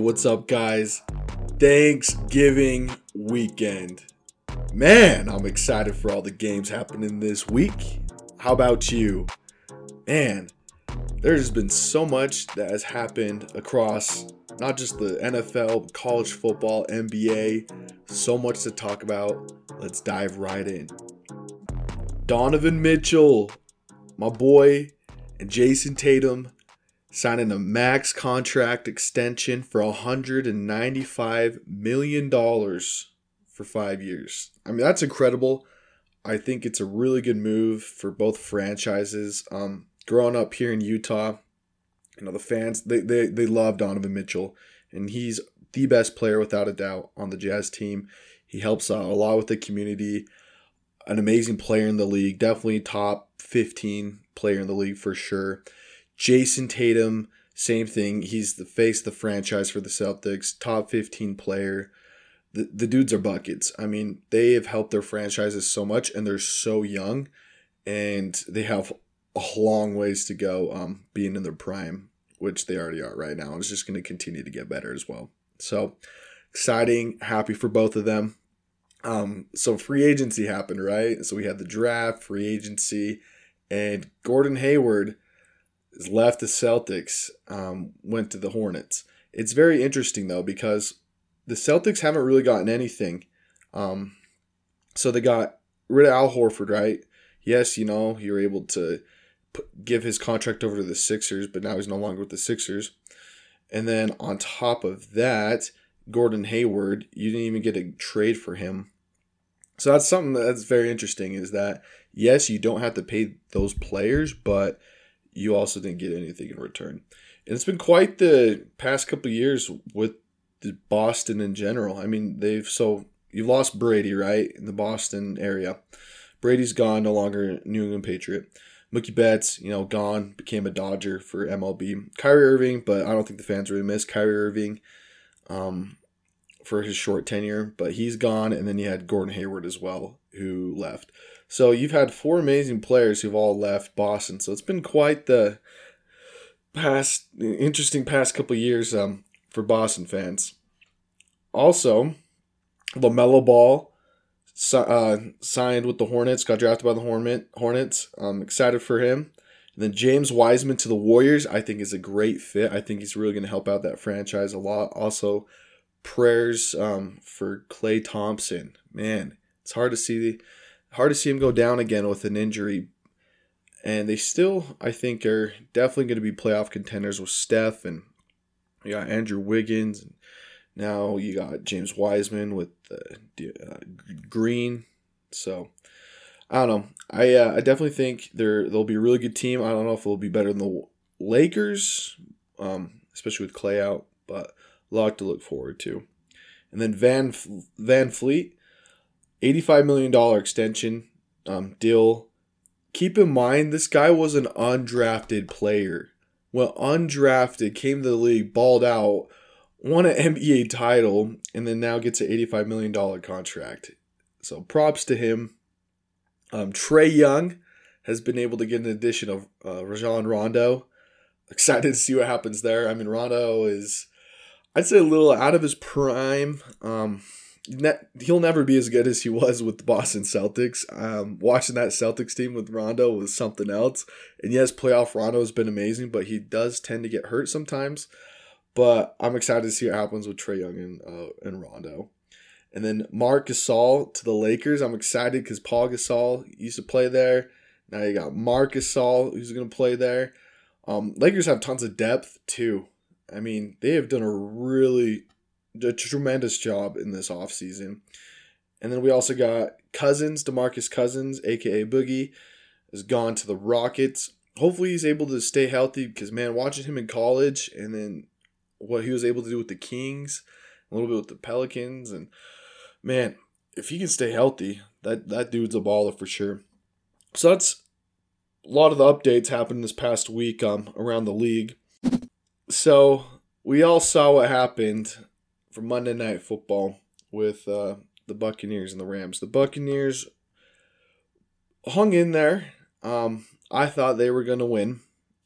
What's up, guys? Thanksgiving weekend. Man, I'm excited for all the games happening this week. How about you? Man, there's been so much that has happened across not just the NFL, college football, NBA. So much to talk about. Let's dive right in. Donovan Mitchell, my boy, and Jayson Tatum signing a max contract extension for $195 million for five years. I mean, that's incredible. I think it's a really good move for both franchises. Um, growing up here in Utah, you know, the fans, they, they, they love Donovan Mitchell, and he's the best player without a doubt on the Jazz team. He helps out a lot with the community. An amazing player in the league, definitely top 15 player in the league for sure. Jayson Tatum, same thing. He's the face of the franchise for the Celtics, top 15 player. The, the dudes are buckets. I mean, they have helped their franchises so much and they're so young and they have a long ways to go um, being in their prime, which they already are right now. And it's just going to continue to get better as well. So exciting, happy for both of them. Um, so free agency happened, right? So we had the draft, free agency, and Gordon Hayward – left the Celtics, um, went to the Hornets. It's very interesting though because the Celtics haven't really gotten anything. Um, so they got rid of Al Horford, right? Yes, you know you were able to give his contract over to the Sixers, but now he's no longer with the Sixers. And then on top of that, Gordon Hayward, you didn't even get a trade for him. So that's something that's very interesting. Is that yes, you don't have to pay those players, but you also didn't get anything in return. And it's been quite the past couple years with the Boston in general. I mean, they've so you lost Brady, right, in the Boston area. Brady's gone, no longer New England Patriot. Mookie Betts, you know, gone, became a Dodger for MLB. Kyrie Irving, but I don't think the fans really miss Kyrie Irving um, for his short tenure, but he's gone. And then you had Gordon Hayward as well, who left. So you've had four amazing players who've all left Boston. So it's been quite the past interesting past couple years um, for Boston fans. Also, LaMelo Ball uh, signed with the Hornets, got drafted by the Hornet, Hornets. I'm excited for him. And then James Wiseman to the Warriors, I think is a great fit. I think he's really going to help out that franchise a lot. Also, prayers um, for Klay Thompson. Man, it's hard to see the hard to see him go down again with an injury. And they still, I think, are definitely going to be playoff contenders with Steph and you got Andrew Wiggins. And now you got James Wiseman with uh, uh, Green. So I don't know. I uh, I definitely think they're they'll be a really good team. I don't know if it'll be better than the Lakers, um, especially with Klay out, but a lot to look forward to. And then Van VanVleet, $85 million extension um, deal. Keep in mind, this guy was an undrafted player. When undrafted, came to the league, balled out, won an NBA title, and then now gets an $85 million contract. So props to him. Um, Trae Young has been able to get an addition of uh, Rajon Rondo. Excited to see what happens there. I mean, Rondo is, I'd say, a little out of his prime. Um, ne- he'll never be as good as he was with the Boston Celtics. Um, watching that Celtics team with Rondo was something else. And yes, playoff Rondo has been amazing, but he does tend to get hurt sometimes. But I'm excited to see what happens with Trae Young and uh, and Rondo. And then Marc Gasol to the Lakers. I'm excited because Paul Gasol used to play there. Now you got Marc Gasol who's going to play there. Um, Lakers have tons of depth too. I mean, they have done a really a tremendous job in this offseason. And then we also got Cousins, DeMarcus Cousins, aka Boogie, has gone to the Rockets. Hopefully he's able to stay healthy because man, watching him in college and then what he was able to do with the Kings, a little bit with the Pelicans, and man, if he can stay healthy, that that dude's a baller for sure. So that's a lot of the updates happened this past week um around the league. So we all saw what happened for Monday Night Football with uh, the Buccaneers and the Rams. The Buccaneers hung in there. Um, I thought they were going to win,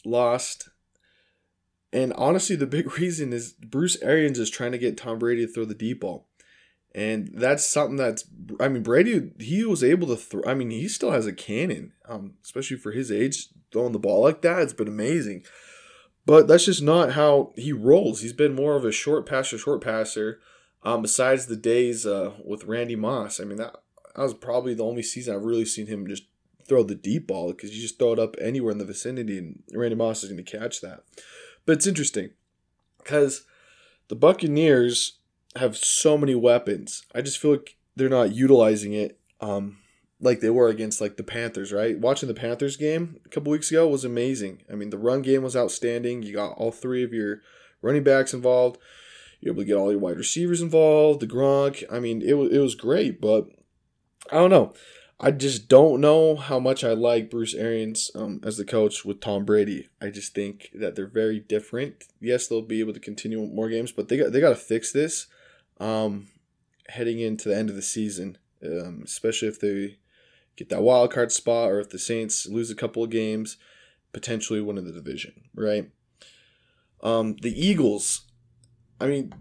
lost, And honestly, the big reason is Bruce Arians is trying to get Tom Brady to throw the deep ball. And that's something that's, I mean, Brady, he was able to throw, I mean, he still has a cannon, um, especially for his age, throwing the ball like that. It's been amazing. But that's just not how he rolls. He's been more of a short passer, short passer. Um, besides the days uh, with Randy Moss, I mean that, that was probably the only season I've really seen him just throw the deep ball because you just throw it up anywhere in the vicinity and Randy Moss is going to catch that. But it's interesting because the Buccaneers have so many weapons. I just feel like they're not utilizing it um, like they were against like the Panthers, right? Watching the Panthers game a couple weeks ago was amazing. I mean, the run game was outstanding. You got all three of your running backs involved. You're able to get all your wide receivers involved, the Gronk. I mean, it was it was great, but I don't know. I just don't know how much I like Bruce Arians um, as the coach with Tom Brady. I just think that they're very different. Yes, they'll be able to continue more games, but they got they got to fix this um, heading into the end of the season, um, especially if they get that wild card spot or if the Saints lose a couple of games, potentially win in the division, right? Um, the Eagles, I mean,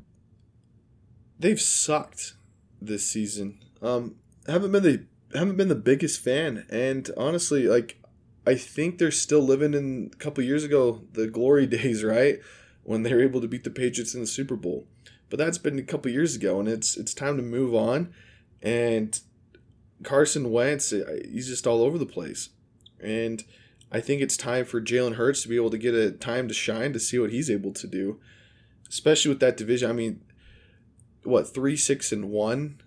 they've sucked this season. Um, haven't been the haven't been the biggest fan, and honestly, like I think they're still living in a couple years ago the glory days, right? When they were able to beat the Patriots in the Super Bowl. But that's been a couple years ago, and it's it's time to move on. And Carson Wentz, uh, he's just all over the place, and I think it's time for Jalen Hurts to be able to get a time to shine to see what he's able to do, especially with that division. I mean, what three, six, and one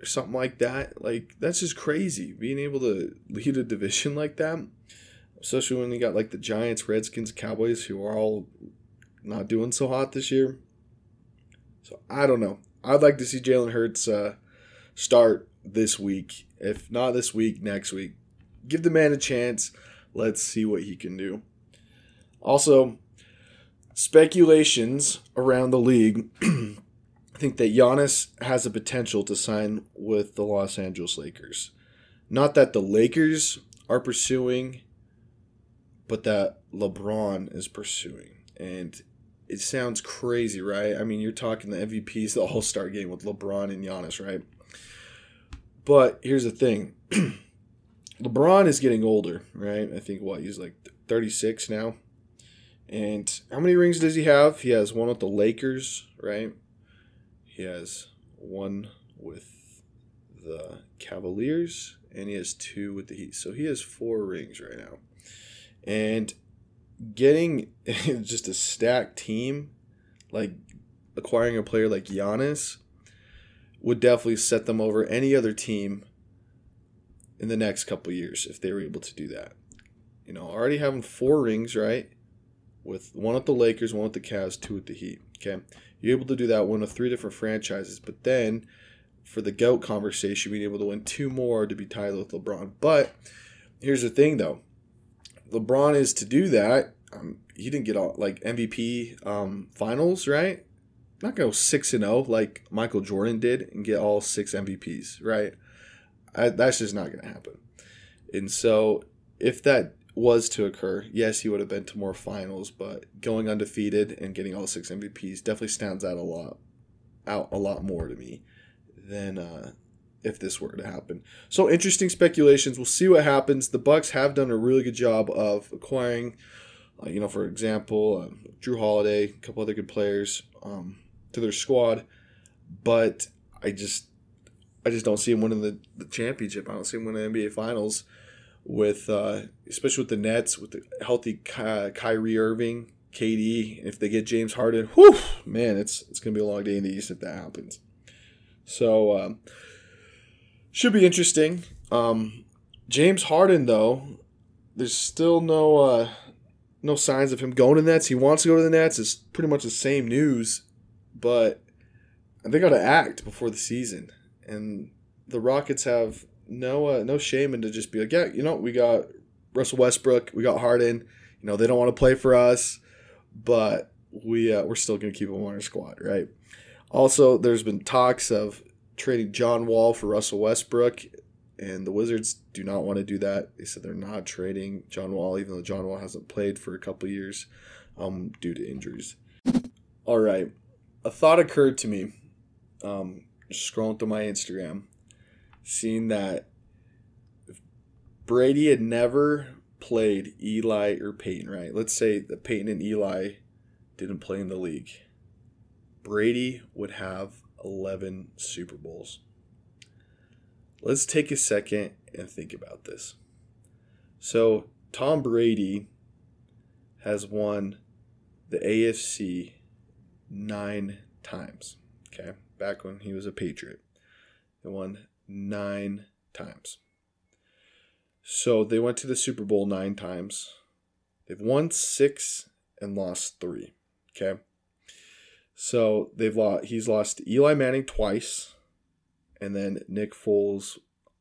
or something like that. Like that's just crazy. Being able to lead a division like that, especially when you got like the Giants, Redskins, Cowboys, who are all not doing so hot this year. So I don't know. I'd like to see Jalen Hurts uh, start this week. If not this week, next week. Give the man a chance. Let's see what he can do. Also, speculations around the league I think that Giannis has a potential to sign with the Los Angeles Lakers. Not that the Lakers are pursuing, but that LeBron is pursuing. And it sounds crazy, right? I mean, you're talking the MVPs, the All Star game with LeBron and Giannis, right? But here's the thing LeBron is getting older, right? I think what he's like 36 now. And how many rings does he have? He has one with the Lakers, right? He has one with the Cavaliers, and he has two with the Heat. So he has four rings right now. And getting just a stacked team, like acquiring a player like Giannis, would definitely set them over any other team in the next couple years if they were able to do that. You know, already having four rings, right? With one with the Lakers, one with the Cavs, two with the Heat. Okay. You're able to do that one with three different franchises, but then for the GOAT conversation, being able to win two more to be tied with LeBron. But here's the thing though. LeBron is to do that. Um, he didn't get all like MVP um, finals, right? Not go six and zero like Michael Jordan did and get all six MVPs, right? I, that's just not going to happen. And so, if that was to occur, yes, he would have been to more finals, but going undefeated and getting all six MVPs definitely stands out a lot, out a lot more to me than uh, if this were to happen. So interesting speculations. We'll see what happens. The Bucks have done a really good job of acquiring, uh, you know, for example, uh, Jrue Holiday, a couple other good players um, to their squad, but I just, I just don't see him winning the, the championship. I don't see him winning the NBA Finals with uh, especially with the Nets with the healthy Ky- Kyrie Irving, KD. If they get James Harden, whew, man, it's it's gonna be a long day in the East if that happens. So um, should be interesting. Um, James Harden though, there's still no uh, no signs of him going to the Nets. He wants to go to the Nets. It's pretty much the same news, but they got to act before the season, and the Rockets have no uh, no shame in to just be like, yeah, you know, we got Russell Westbrook, we got Harden. You know, they don't want to play for us, but we uh, we're still gonna keep them on our squad, right? Also, there's been talks of trading John Wall for Russell Westbrook, and the Wizards do not want to do that. They said they're not trading John Wall, even though John Wall hasn't played for a couple years. um, due to injuries. All right, a thought occurred to me, um, scrolling through my Instagram, seeing that Brady had never played Eli or Peyton, right? Let's say that Peyton and Eli didn't play in the league. Brady would have 11 Super Bowls. Let's take a second and think about this. So, Tom Brady has won the AFC nine times. Okay, back when he was a Patriot, he won nine times. So they went to the Super Bowl nine times. They've won six and lost three. Okay. So they've lost. He's lost Eli Manning twice, and then Nick Foles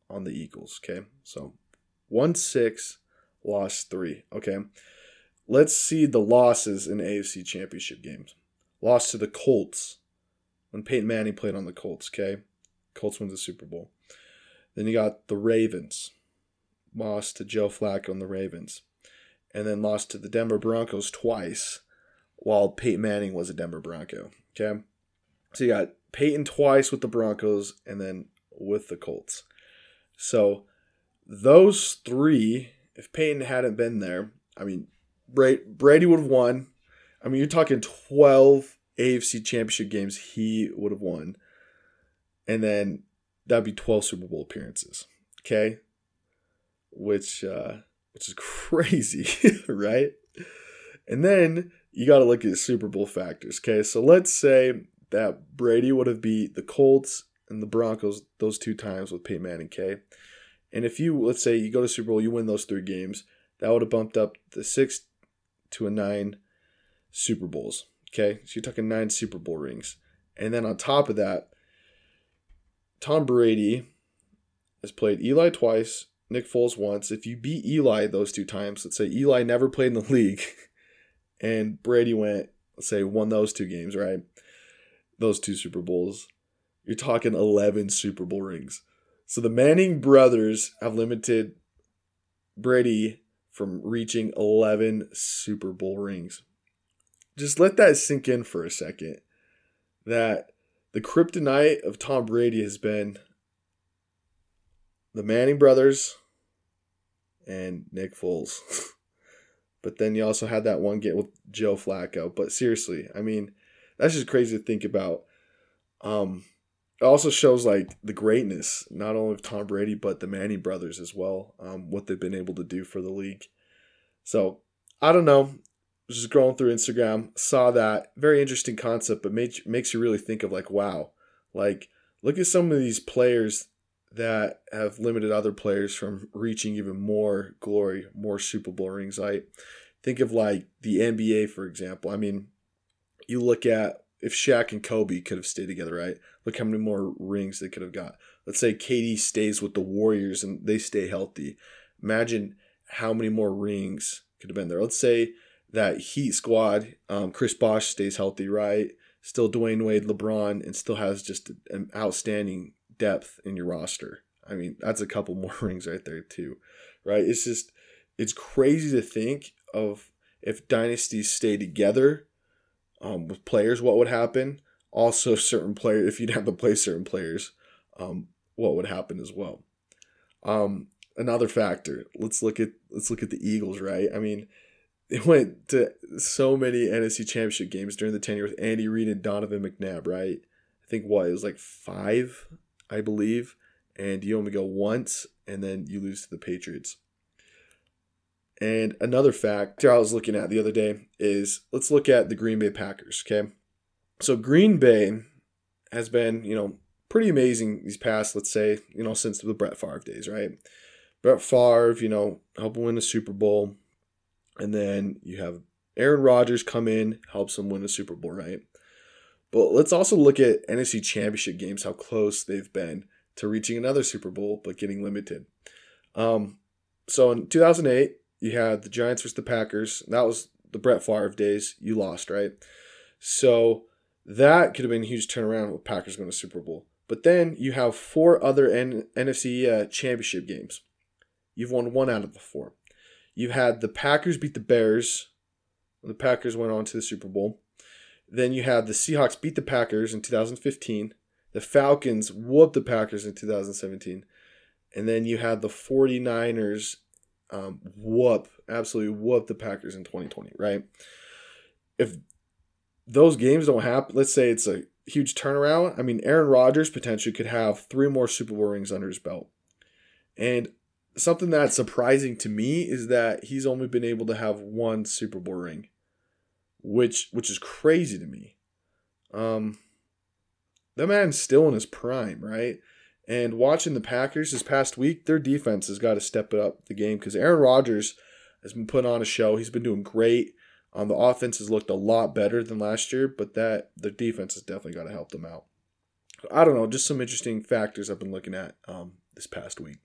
on the Eagles. Okay. So won six, lost three. Okay. Let's see the losses in AFC Championship games. Lost to the Colts when Peyton Manning played on the Colts. Okay. Colts wins the Super Bowl. Then you got the Ravens lost to Joe Flacco and the Ravens, and then lost to the Denver Broncos twice while Peyton Manning was a Denver Bronco. Okay. So you got Peyton twice with the Broncos and then with the Colts. So those three, if Peyton hadn't been there, I mean, Brady would have won. I mean, you're talking 12 AFC championship games he would have won. And then that'd be 12 Super Bowl appearances. Okay which uh, which is crazy, right? And then you got to look at Super Bowl factors. Okay, so let's say that Brady would have beat the Colts and the Broncos those two times with Peyton Manning. Okay, and if you let's say you go to Super Bowl, you win those three games, that would have bumped up the six to a nine Super Bowls. Okay, so you're talking nine Super Bowl rings, and then on top of that, Tom Brady has played Eli twice, Nick Foles once. If you beat Eli those two times, let's say Eli never played in the league and Brady went, let's say, won those two games, right? Those two Super Bowls. You're talking 11 Super Bowl rings. So the Manning brothers have limited Brady from reaching 11 Super Bowl rings. Just let that sink in for a second. That the kryptonite of Tom Brady has been the Manning brothers and Nick Foles. but then you also had that one get with Joe Flacco. But seriously, I mean, that's just crazy to think about. Um, it also shows like the greatness not only of Tom Brady but the Manning brothers as well. Um, what they've been able to do for the league. So I don't know. Just scrolling through Instagram, saw that very interesting concept, but makes makes you really think of like, wow, like look at some of these players that have limited other players from reaching even more glory, more Super Bowl rings. I think of like the NBA, for example. I mean, you look at if Shaq and Kobe could have stayed together, right? Look how many more rings they could have got. Let's say KD stays with the Warriors and they stay healthy. Imagine how many more rings could have been there. Let's say that Heat squad, um, Chris Bosh stays healthy, right? Still Dwyane Wade, LeBron, and still has just an outstanding depth in your roster. I mean, that's a couple more rings right there too, right? It's just it's crazy to think of if dynasties stay together um, with players, what would happen? Also, certain players, if you'd have to play certain players, um, what would happen as well? Um, another factor. Let's look at let's look at the Eagles, right? I mean, they went to so many NFC Championship games during the tenure with Andy Reid and Donovan McNabb, right? I think what it was like five I believe, and you only go once, and then you lose to the Patriots. And another fact I was looking at the other day is let's look at the Green Bay Packers, okay? So Green Bay has been, you know, pretty amazing these past, let's say, you know, since the Brett Favre days, right? Brett Favre, you know, help win a Super Bowl. And then you have Aaron Rodgers come in, helps them win a Super Bowl, right? But let's also look at NFC Championship games, how close they've been to reaching another Super Bowl, but getting limited. Um, so in 2008, you had the Giants versus the Packers. That was the Brett Favre days. You lost, right? So that could have been a huge turnaround with Packers going to Super Bowl. But then you have four other N- NFC uh, championship games. You've won one out of the four. You've had the Packers beat the Bears The Packers went on to the Super Bowl. Then you had the Seahawks beat the Packers in 2015. The Falcons whooped the Packers in 2017. And then you had the 49ers um, whoop, absolutely whoop the Packers in 2020, right? If those games don't happen, let's say it's a huge turnaround. I mean, Aaron Rodgers potentially could have three more Super Bowl rings under his belt. And something that's surprising to me is that he's only been able to have one Super Bowl ring, which which is crazy to me. Um, the man's still in his prime, right? And watching the Packers this past week, their defense has got to step it up the game because Aaron Rodgers has been putting on a show. He's been doing great. Um, the offense has looked a lot better than last year, but that the defense has definitely got to help them out. I don't know, just some interesting factors I've been looking at um, this past week.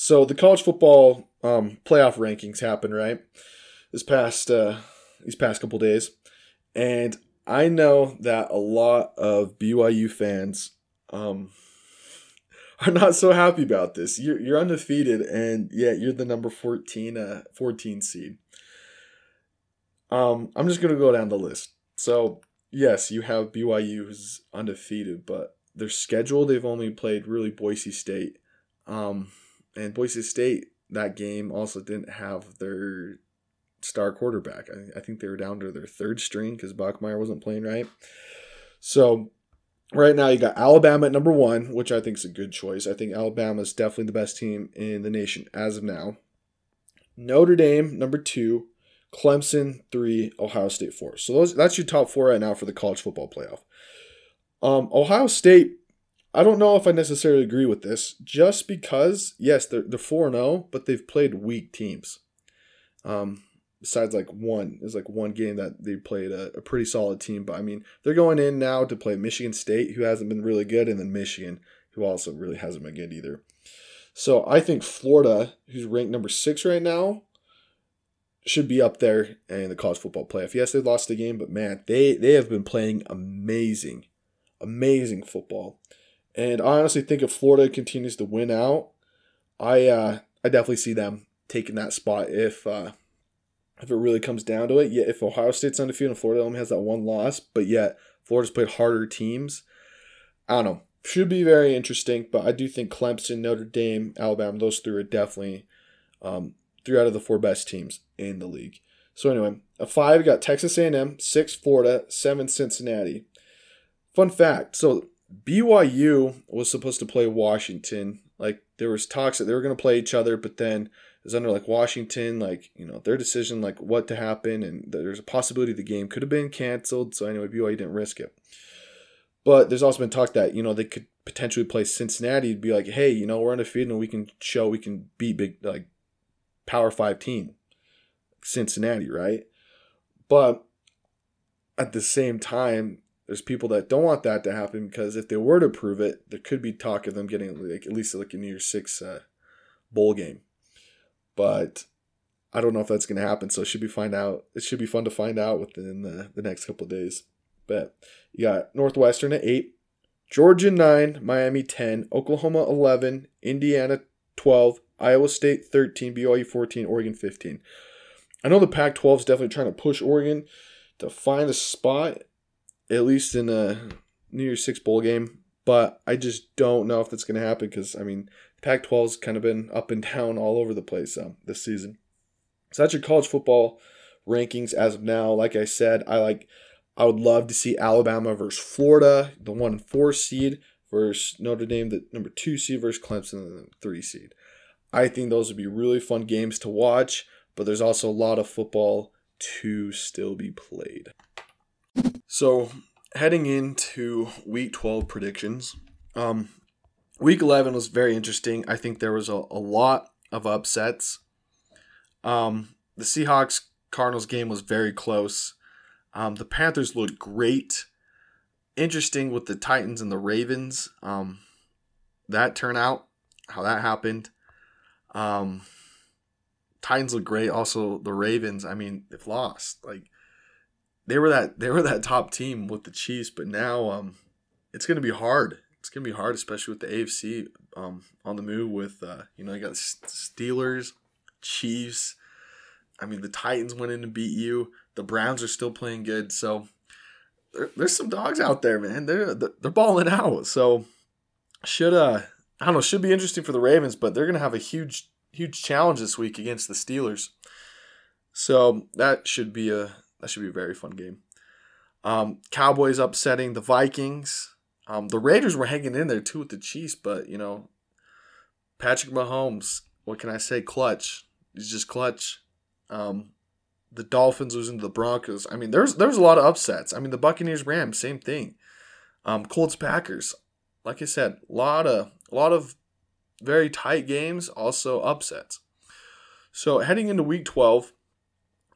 So the college football um, playoff rankings happened right this past uh, these past couple days, and I know that a lot of BYU fans um, are not so happy about this. You're, you're undefeated, and yeah, you're the number 14, uh, 14 seed. Um, I'm just gonna go down the list. So yes, you have BYU who's undefeated, but their schedule they've only played really Boise State, um, and Boise State that game also didn't have their star quarterback. I, I think they were down to their third string because Bachmeier wasn't playing right. So right now you got Alabama at number one, which I think is a good choice. I think Alabama is definitely the best team in the nation as of now. Notre Dame number two, Clemson three, Ohio State four. So those that's your top four right now for the college football playoff. Um, Ohio State, I don't know if I necessarily agree with this, just because yes, they're they're four zero, oh, but they've played weak teams. Um, besides like one, there's like one game that they played a, a pretty solid team. But I mean, they're going in now to play Michigan State, who hasn't been really good, and then Michigan, who also really hasn't been good either. So I think Florida, who's ranked number six right now, should be up there in the college football playoff. Yes, they lost the game, but man, they they have been playing amazing, amazing football. And I honestly think if Florida continues to win out, I uh, I definitely see them taking that spot if uh, if it really comes down to it. Yet if Ohio State's undefeated and Florida only has that one loss, but yet Florida's played harder teams, I don't know. Should be very interesting, but I do think Clemson, Notre Dame, Alabama, those three are definitely um, three out of the four best teams in the league. So anyway, a five got Texas A&M, six Florida, seven Cincinnati. Fun fact: so BYU was supposed to play Washington. Like there was talks that they were going to play each other, but then is under like Washington, like you know their decision, like what to happen, and there's a possibility the game could have been canceled. So anyway, BYU didn't risk it. But there's also been talk that you know they could potentially play Cincinnati to be like, hey, you know we're undefeated and we can show we can beat big like Power Five team, Cincinnati, right? But at the same time, there's people that don't want that to happen because if they were to prove it, there could be talk of them getting like at least like a New Year's Six uh, bowl game but I don't know if that's going to happen. So it should be find out. It should be fun to find out within the, the next couple days. But you got Northwestern at eight, Georgia nine, Miami ten, Oklahoma eleven, Indiana twelve, Iowa State thirteen, BYU fourteen, Oregon fifteen. I know the Pac-12 is definitely trying to push Oregon to find a spot, at least in a New Year's Six bowl game. But I just don't know if that's going to happen because I mean Pac 12's kind of been up and down all over the place um, this season. So that's your college football rankings as of now. Like I said, I like I would love to see Alabama versus Florida, the one and four seed, versus Notre Dame, the number two seed versus Clemson, the three seed. I think those would be really fun games to watch, but there's also a lot of football to still be played. So heading into week 12 predictions, um, week 11 was very interesting. I think there was a, a lot of upsets. Um, the Seahawks Cardinals game was very close. Um, the Panthers looked great. Interesting with the Titans and the Ravens. Um, that turnout, how that happened. Um, Titans look great. Also, the Ravens. I mean, they've lost. Like they were that they were that top team with the Chiefs, but now um, it's to be hard it's gonna be hard, especially with the AFC um, on the move. With uh, you know, you got Steelers, Chiefs. I mean, the Titans went in and beat you. The Browns are still playing good. So there, there's some dogs out there, man. They're they're balling out. So should uh I don't know, should be interesting for the Ravens, but they're gonna have a huge huge challenge this week against the Steelers. So that should be a that should be a very fun game. Um, Cowboys upsetting the Vikings. Um, the Raiders were hanging in there too with the Chiefs, but you know, Patrick Mahomes, what can I say? Clutch. He's just clutch. Um, the Dolphins losing to the Broncos. I mean, there's there's a lot of upsets. I mean, the Buccaneers Rams, same thing. Um, Colts Packers, like I said, a lot of a lot of very tight games, also upsets. So heading into Week 12,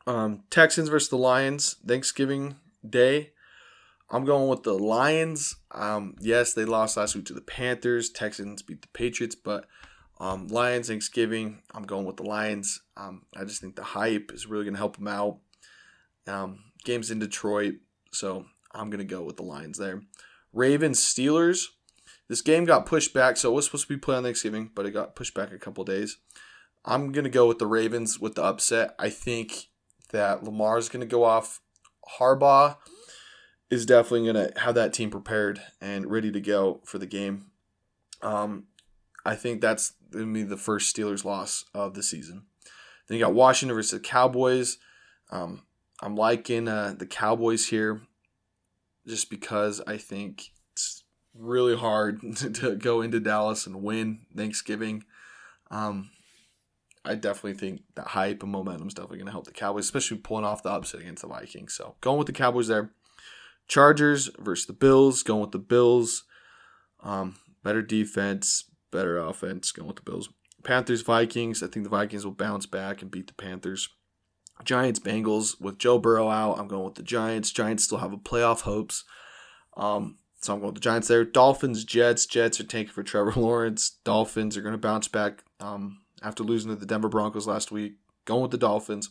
um, Texans versus the Lions, Thanksgiving Day. I'm going with the Lions. Um, yes, they lost last week to the Panthers. Texans beat the Patriots, but um, Lions Thanksgiving. I'm going with the Lions. Um, I just think the hype is really going to help them out. Um, games in Detroit, so I'm going to go with the Lions there. Ravens Steelers. This game got pushed back, so it was supposed to be played on Thanksgiving, but it got pushed back a couple days. I'm going to go with the Ravens with the upset. I think that Lamar is going to go off. Harbaugh is definitely going to have that team prepared and ready to go for the game. Um, I think that's going to be the first Steelers loss of the season. Then you got Washington versus the Cowboys. Um, I'm liking uh, the Cowboys here just because I think it's really hard to, go into Dallas and win Thanksgiving. Um, I definitely think that hype and momentum is definitely going to help the Cowboys, especially pulling off the upset against the Vikings. So going with the Cowboys there. Chargers versus the Bills. Going with the Bills. Um, better defense, better offense. Going with the Bills. Panthers Vikings. I think the Vikings will bounce back and beat the Panthers. Giants Bengals with Joe Burrow out. I'm going with the Giants. Giants still have a playoff hopes. Um, so I'm going with the Giants there. Dolphins Jets. Jets are tanking for Trevor Lawrence. Dolphins are going to bounce back. Um, after losing to the Denver Broncos last week. Going with the Dolphins.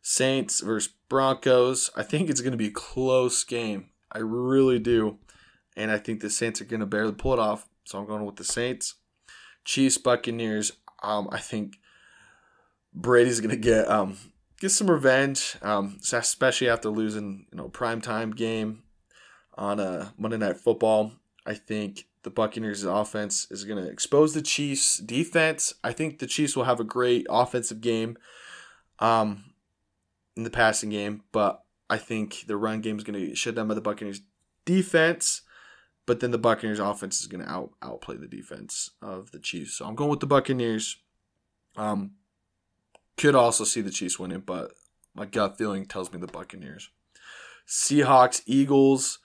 Saints versus Broncos. I think it's going to be a close game. I really do. And I think the Saints are going to barely pull it off. So I'm going with the Saints. Chiefs Buccaneers. Um, I think Brady's going to get um, get some revenge, um, especially after losing you know prime time game on a uh, Monday Night Football. I think the Buccaneers' offense is going to expose the Chiefs' defense. I think the Chiefs will have a great offensive game um, in the passing game, but I think the run game is going to shut down by the Buccaneers' defense. But then the Buccaneers' offense is going to out outplay the defense of the Chiefs. So I'm going with the Buccaneers. Um, could also see the Chiefs winning, but my gut feeling tells me the Buccaneers. Seahawks, Eagles.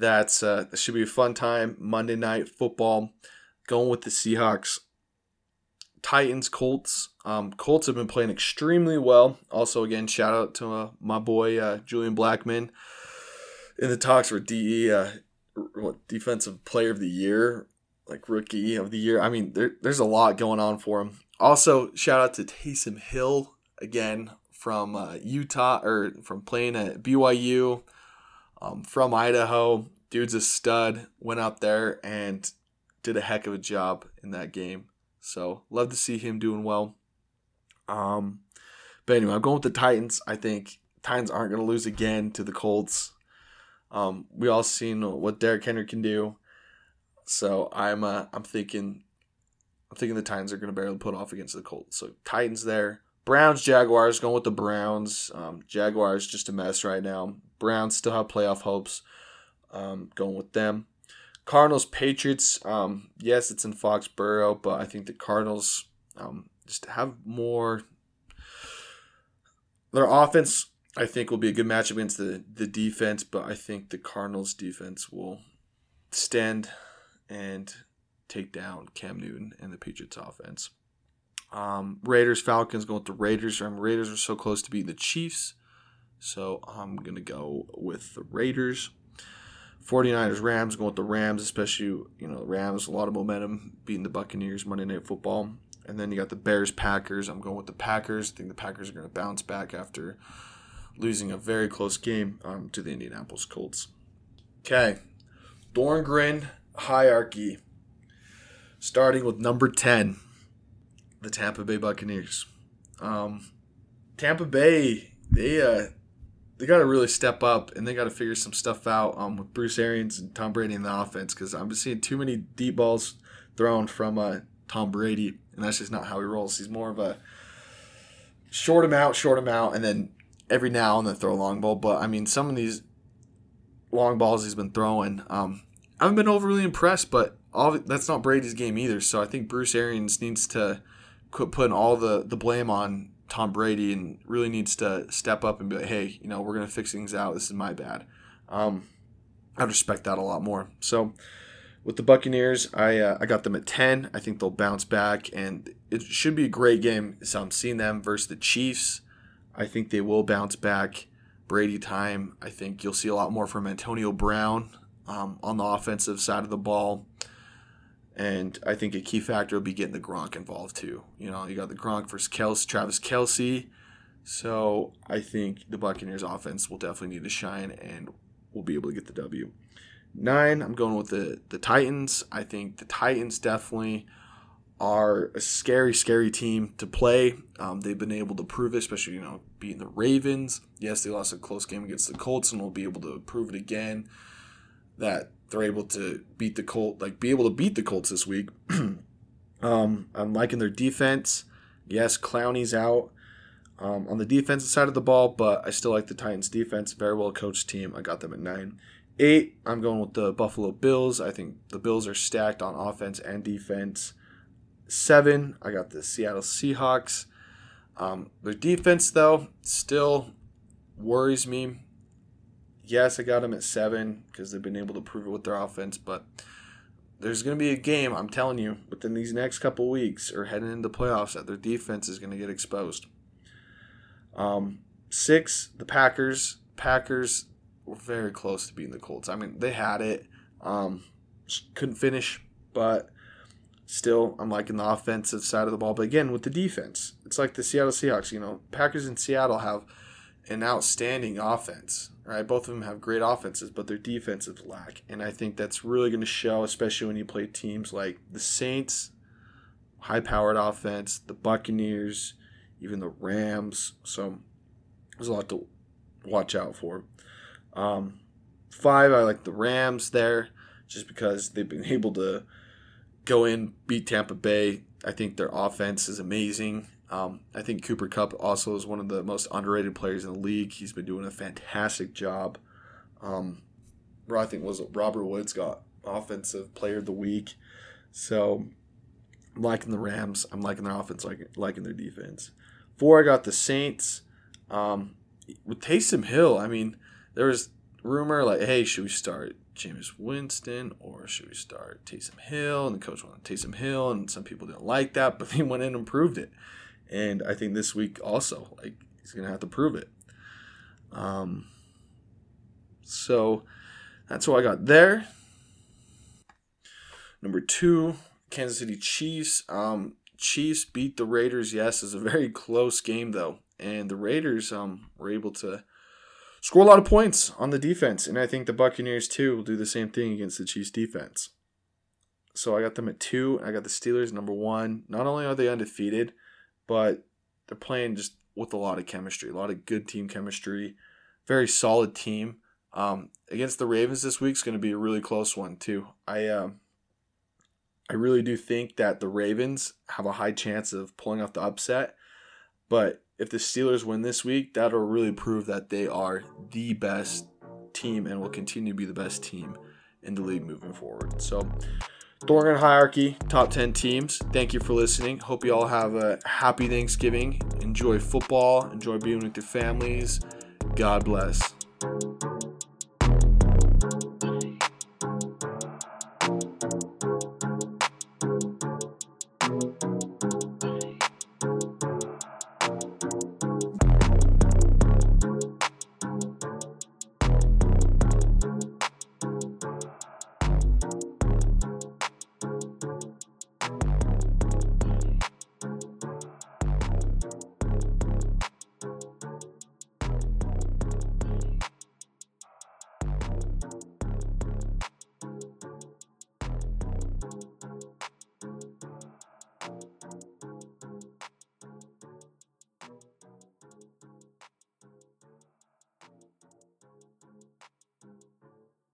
That's uh, that should be a fun time. Monday night football. Going with the Seahawks. Titans, Colts. Um, Colts have been playing extremely well. Also, again, shout out to uh, my boy uh, Julian Blackmon in the talks for DE, uh, what defensive player of the year, like rookie of the year. I mean, there, there's a lot going on for him. Also, shout out to Taysom Hill again from uh, Utah or from playing at BYU um, from Idaho. Dude's a stud. Went out there and did a heck of a job in that game. So love to see him doing well. Um, but anyway, I'm going with the Titans. I think Titans aren't going to lose again to the Colts. Um, we all seen what Derrick Henry can do. So I'm uh, I'm thinking I'm thinking the Titans are going to barely put off against the Colts. So Titans there. Browns, Jaguars, going with the Browns. Um, Jaguars just a mess right now. Browns still have playoff hopes. Um, going with them. Cardinals, Patriots. Um, yes, it's in Foxborough, but I think the Cardinals um, just have more. Their offense, I think, will be a good match against the, the defense, but I think the Cardinals' defense will stand and take down Cam Newton and the Patriots' offense. Um, Raiders, Falcons going with the Raiders. Raiders are so close to beating the Chiefs. So I'm going to go with the Raiders. 49ers, Rams going with the Rams, especially, you know, the Rams, a lot of momentum beating the Buccaneers Monday Night Football. And then you got the Bears, Packers. I'm going with the Packers. I think the Packers are going to bounce back after losing a very close game um, to the Indianapolis Colts. Okay. Thorngren hierarchy. Starting with number 10, the Tampa Bay Buccaneers. Um, Tampa Bay, they uh, they got to really step up and they got to figure some stuff out um, with Bruce Arians and Tom Brady in the offense because I'm just seeing too many deep balls thrown from uh, Tom Brady, and that's just not how he rolls. He's more of a short him out, short him out, and then every now and then throw a long ball. But I mean, some of these long balls he's been throwing, um, I haven't been overly impressed. But all that's not Brady's game either. So I think Bruce Arians needs to quit putting all the the blame on Tom Brady and really needs to step up and be like, hey, you know, we're gonna fix things out. This is my bad. Um, I respect that a lot more. So with the Buccaneers, I uh, I got them at ten. I think they'll bounce back, and it should be a great game. So I'm seeing them versus the Chiefs. I think they will bounce back. Brady time. I think you'll see a lot more from Antonio Brown um, on the offensive side of the ball. And I think a key factor will be getting the Gronk involved too. You know, you got the Gronk versus Kelce, Travis Kelce. So I think the Buccaneers offense will definitely need to shine and we'll be able to get the W. Nine, I'm going with the, the Titans. I think the Titans definitely are a scary, scary team to play. Um, they've been able to prove it, especially, you know, beating the Ravens. Yes, they lost a close game against the Colts and will be able to prove it again that they're able to beat the Colt, like be able to beat the Colts this week. um, I'm liking their defense. Yes, Clowney's out um, on the defensive side of the ball, but I still like the Titans' defense. Very well coached team. I got them at nine. Eight, I'm going with the Buffalo Bills. I think the Bills are stacked on offense and defense. Seven, I got the Seattle Seahawks. Um, their defense, though, still worries me yes, I got them at seven because they've been able to prove it with their offense, but there's going to be a game, I'm telling you, within these next couple weeks or heading into playoffs that their defense is going to get exposed. Um, six, the Packers. Packers were very close to beating the Colts. I mean, they had it, um, couldn't finish, but still, I'm liking the offensive side of the ball. But again, with the defense, it's like the Seattle Seahawks. You know, Packers and Seattle have an outstanding offense right? Both of them have great offenses, but their defenses lack. And I think that's really going to show, especially when you play teams like the Saints, high powered offense, the Buccaneers, even the Rams. So there's a lot to watch out for. Um, five, I like the Rams there just because they've been able to go in, beat Tampa Bay. I think their offense is amazing. Um, I think Cooper Kupp also is one of the most underrated players in the league. He's been doing a fantastic job. Um, I think was Robert Woods got offensive player of the week. So I'm liking the Rams. I'm liking their offense, like liking their defense. Four, I got the Saints. Um, with Taysom Hill, I mean, there was rumor like, hey, should we start Jameis Winston or should we start Taysom Hill? And the coach wanted Taysom Hill, and some people didn't like that, but he went in and proved it and I think this week also, like he's gonna have to prove it. Um, so that's what I got there. Number two, Kansas City Chiefs. Um, Chiefs beat the Raiders. Yes, it's a very close game though, and the Raiders um were able to score a lot of points on the defense, and I think the Buccaneers too will do the same thing against the Chiefs defense. So I got them at two. I got the Steelers number one. Not only are they undefeated, but they're playing just with a lot of chemistry, a lot of good team chemistry, very solid team. Um, against the Ravens this week is going to be a really close one too. I uh, I really do think that the Ravens have a high chance of pulling off the upset, but if the Steelers win this week, that'll really prove that they are the best team and will continue to be the best team in the league moving forward. So Thorgan Hierarchy, top 10 teams. Thank you for listening. Hope you all have a happy Thanksgiving. Enjoy football. Enjoy being with your families. God bless.